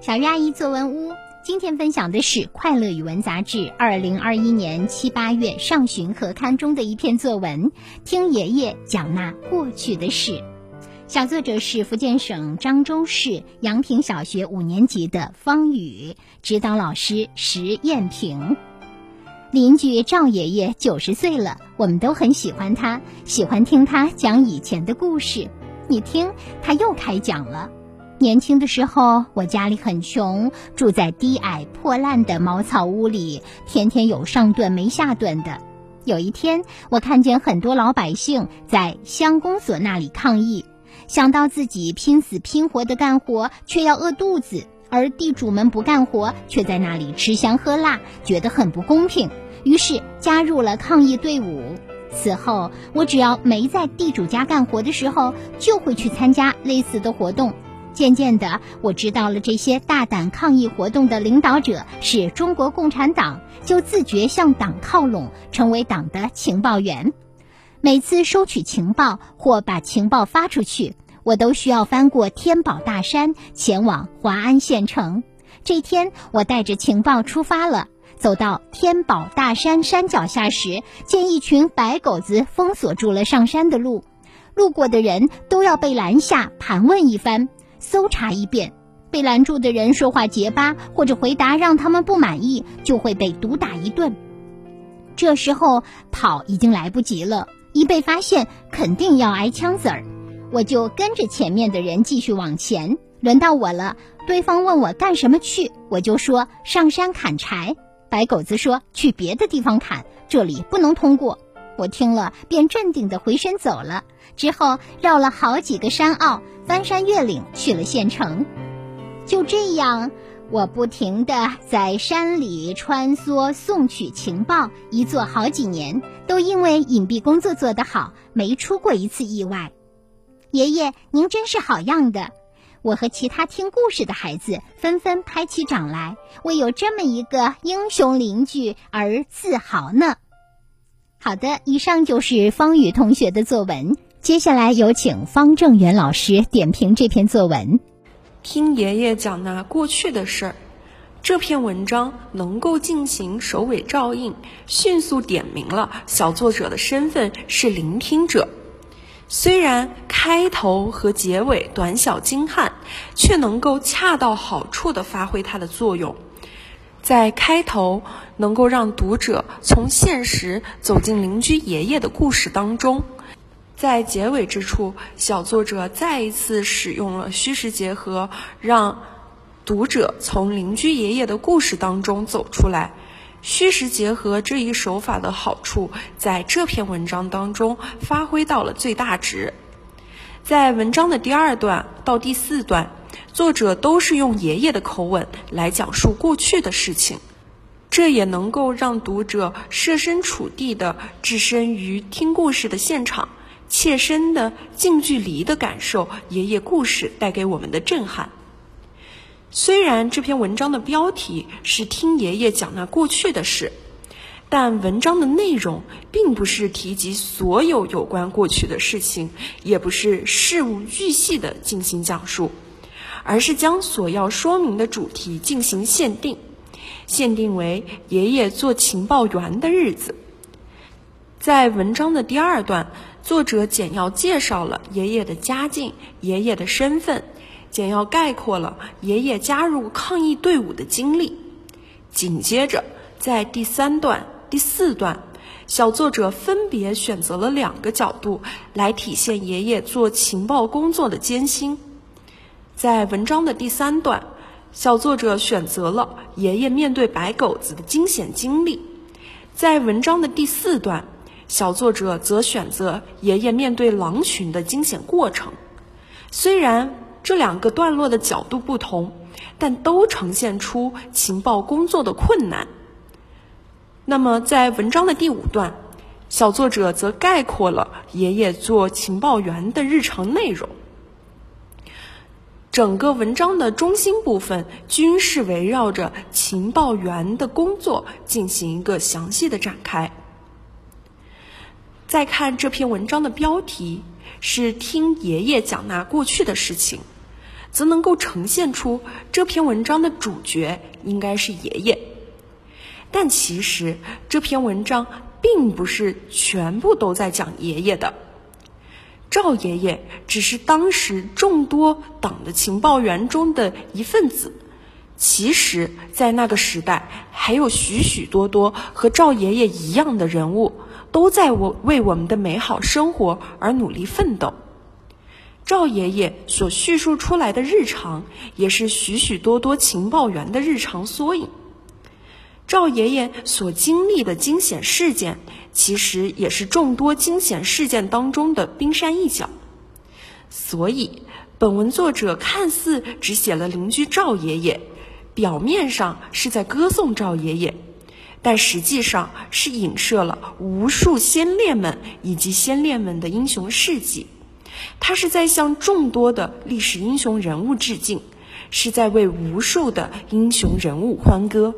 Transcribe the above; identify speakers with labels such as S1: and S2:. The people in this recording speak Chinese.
S1: 小鱼阿姨作文屋今天分享的是《快乐语文》杂志二零二一年七八月上旬合刊中的一篇作文，听爷爷讲那过去的事。小作者是福建省漳州市阳平小学五年级的方宇，指导老师石艳平。邻居赵爷爷九十岁了，我们都很喜欢他，喜欢听他讲以前的故事。你听，他又开讲了。年轻的时候，我家里很穷，住在低矮破烂的茅草屋里，天天有上顿没下顿的。有一天，我看见很多老百姓在乡公所那里抗议，想到自己拼死拼活的干活，却要饿肚子，而地主们不干活，却在那里吃香喝辣，觉得很不公平，于是加入了抗议队伍。此后，我只要没在地主家干活的时候，就会去参加类似的活动。渐渐的，我知道了这些大胆抗议活动的领导者是中国共产党，就自觉向党靠拢，成为党的情报员。每次收取情报或把情报发出去，我都需要翻过天宝大山，前往华安县城。这天，我带着情报出发了，走到天宝大山山脚下时，见一群白狗子封锁住了上山的路，路过的人都要被拦下盘问一番。搜查一遍，被拦住的人说话结巴或者回答让他们不满意，就会被毒打一顿。这时候跑已经来不及了，一被发现肯定要挨枪子儿。我就跟着前面的人继续往前。轮到我了，对方问我干什么去，我就说上山砍柴。白狗子说去别的地方砍，这里不能通过。我听了，便镇定地回身走了。之后绕了好几个山坳，翻山越岭去了县城。就这样，我不停地在山里穿梭送取情报，一做好几年，都因为隐蔽工作做得好，没出过一次意外。爷爷，您真是好样的！我和其他听故事的孩子纷纷拍起掌来，为有这么一个英雄邻居而自豪呢。好的，以上就是方宇同学的作文。接下来有请方正元老师点评这篇作文。
S2: 听爷爷讲那过去的事儿，这篇文章能够进行首尾照应，迅速点明了小作者的身份是聆听者。虽然开头和结尾短小精悍，却能够恰到好处地发挥它的作用。在开头能够让读者从现实走进邻居爷爷的故事当中，在结尾之处，小作者再一次使用了虚实结合，让读者从邻居爷爷的故事当中走出来。虚实结合这一手法的好处，在这篇文章当中发挥到了最大值。在文章的第二段到第四段。作者都是用爷爷的口吻来讲述过去的事情，这也能够让读者设身处地的置身于听故事的现场，切身的、近距离的感受爷爷故事带给我们的震撼。虽然这篇文章的标题是听爷爷讲那过去的事，但文章的内容并不是提及所有有关过去的事情，也不是事无巨细的进行讲述。而是将所要说明的主题进行限定，限定为爷爷做情报员的日子。在文章的第二段，作者简要介绍了爷爷的家境、爷爷的身份，简要概括了爷爷加入抗议队伍的经历。紧接着，在第三段、第四段，小作者分别选择了两个角度来体现爷爷做情报工作的艰辛。在文章的第三段，小作者选择了爷爷面对白狗子的惊险经历；在文章的第四段，小作者则选择爷爷面对狼群的惊险过程。虽然这两个段落的角度不同，但都呈现出情报工作的困难。那么，在文章的第五段，小作者则概括了爷爷做情报员的日常内容。整个文章的中心部分均是围绕着情报员的工作进行一个详细的展开。再看这篇文章的标题是“听爷爷讲那过去的事情”，则能够呈现出这篇文章的主角应该是爷爷。但其实这篇文章并不是全部都在讲爷爷的。赵爷爷只是当时众多党的情报员中的一份子，其实，在那个时代，还有许许多多和赵爷爷一样的人物，都在我为我们的美好生活而努力奋斗。赵爷爷所叙述出来的日常，也是许许多多情报员的日常缩影。赵爷爷所经历的惊险事件，其实也是众多惊险事件当中的冰山一角。所以，本文作者看似只写了邻居赵爷爷，表面上是在歌颂赵爷爷，但实际上是影射了无数先烈们以及先烈们的英雄事迹。他是在向众多的历史英雄人物致敬，是在为无数的英雄人物欢歌。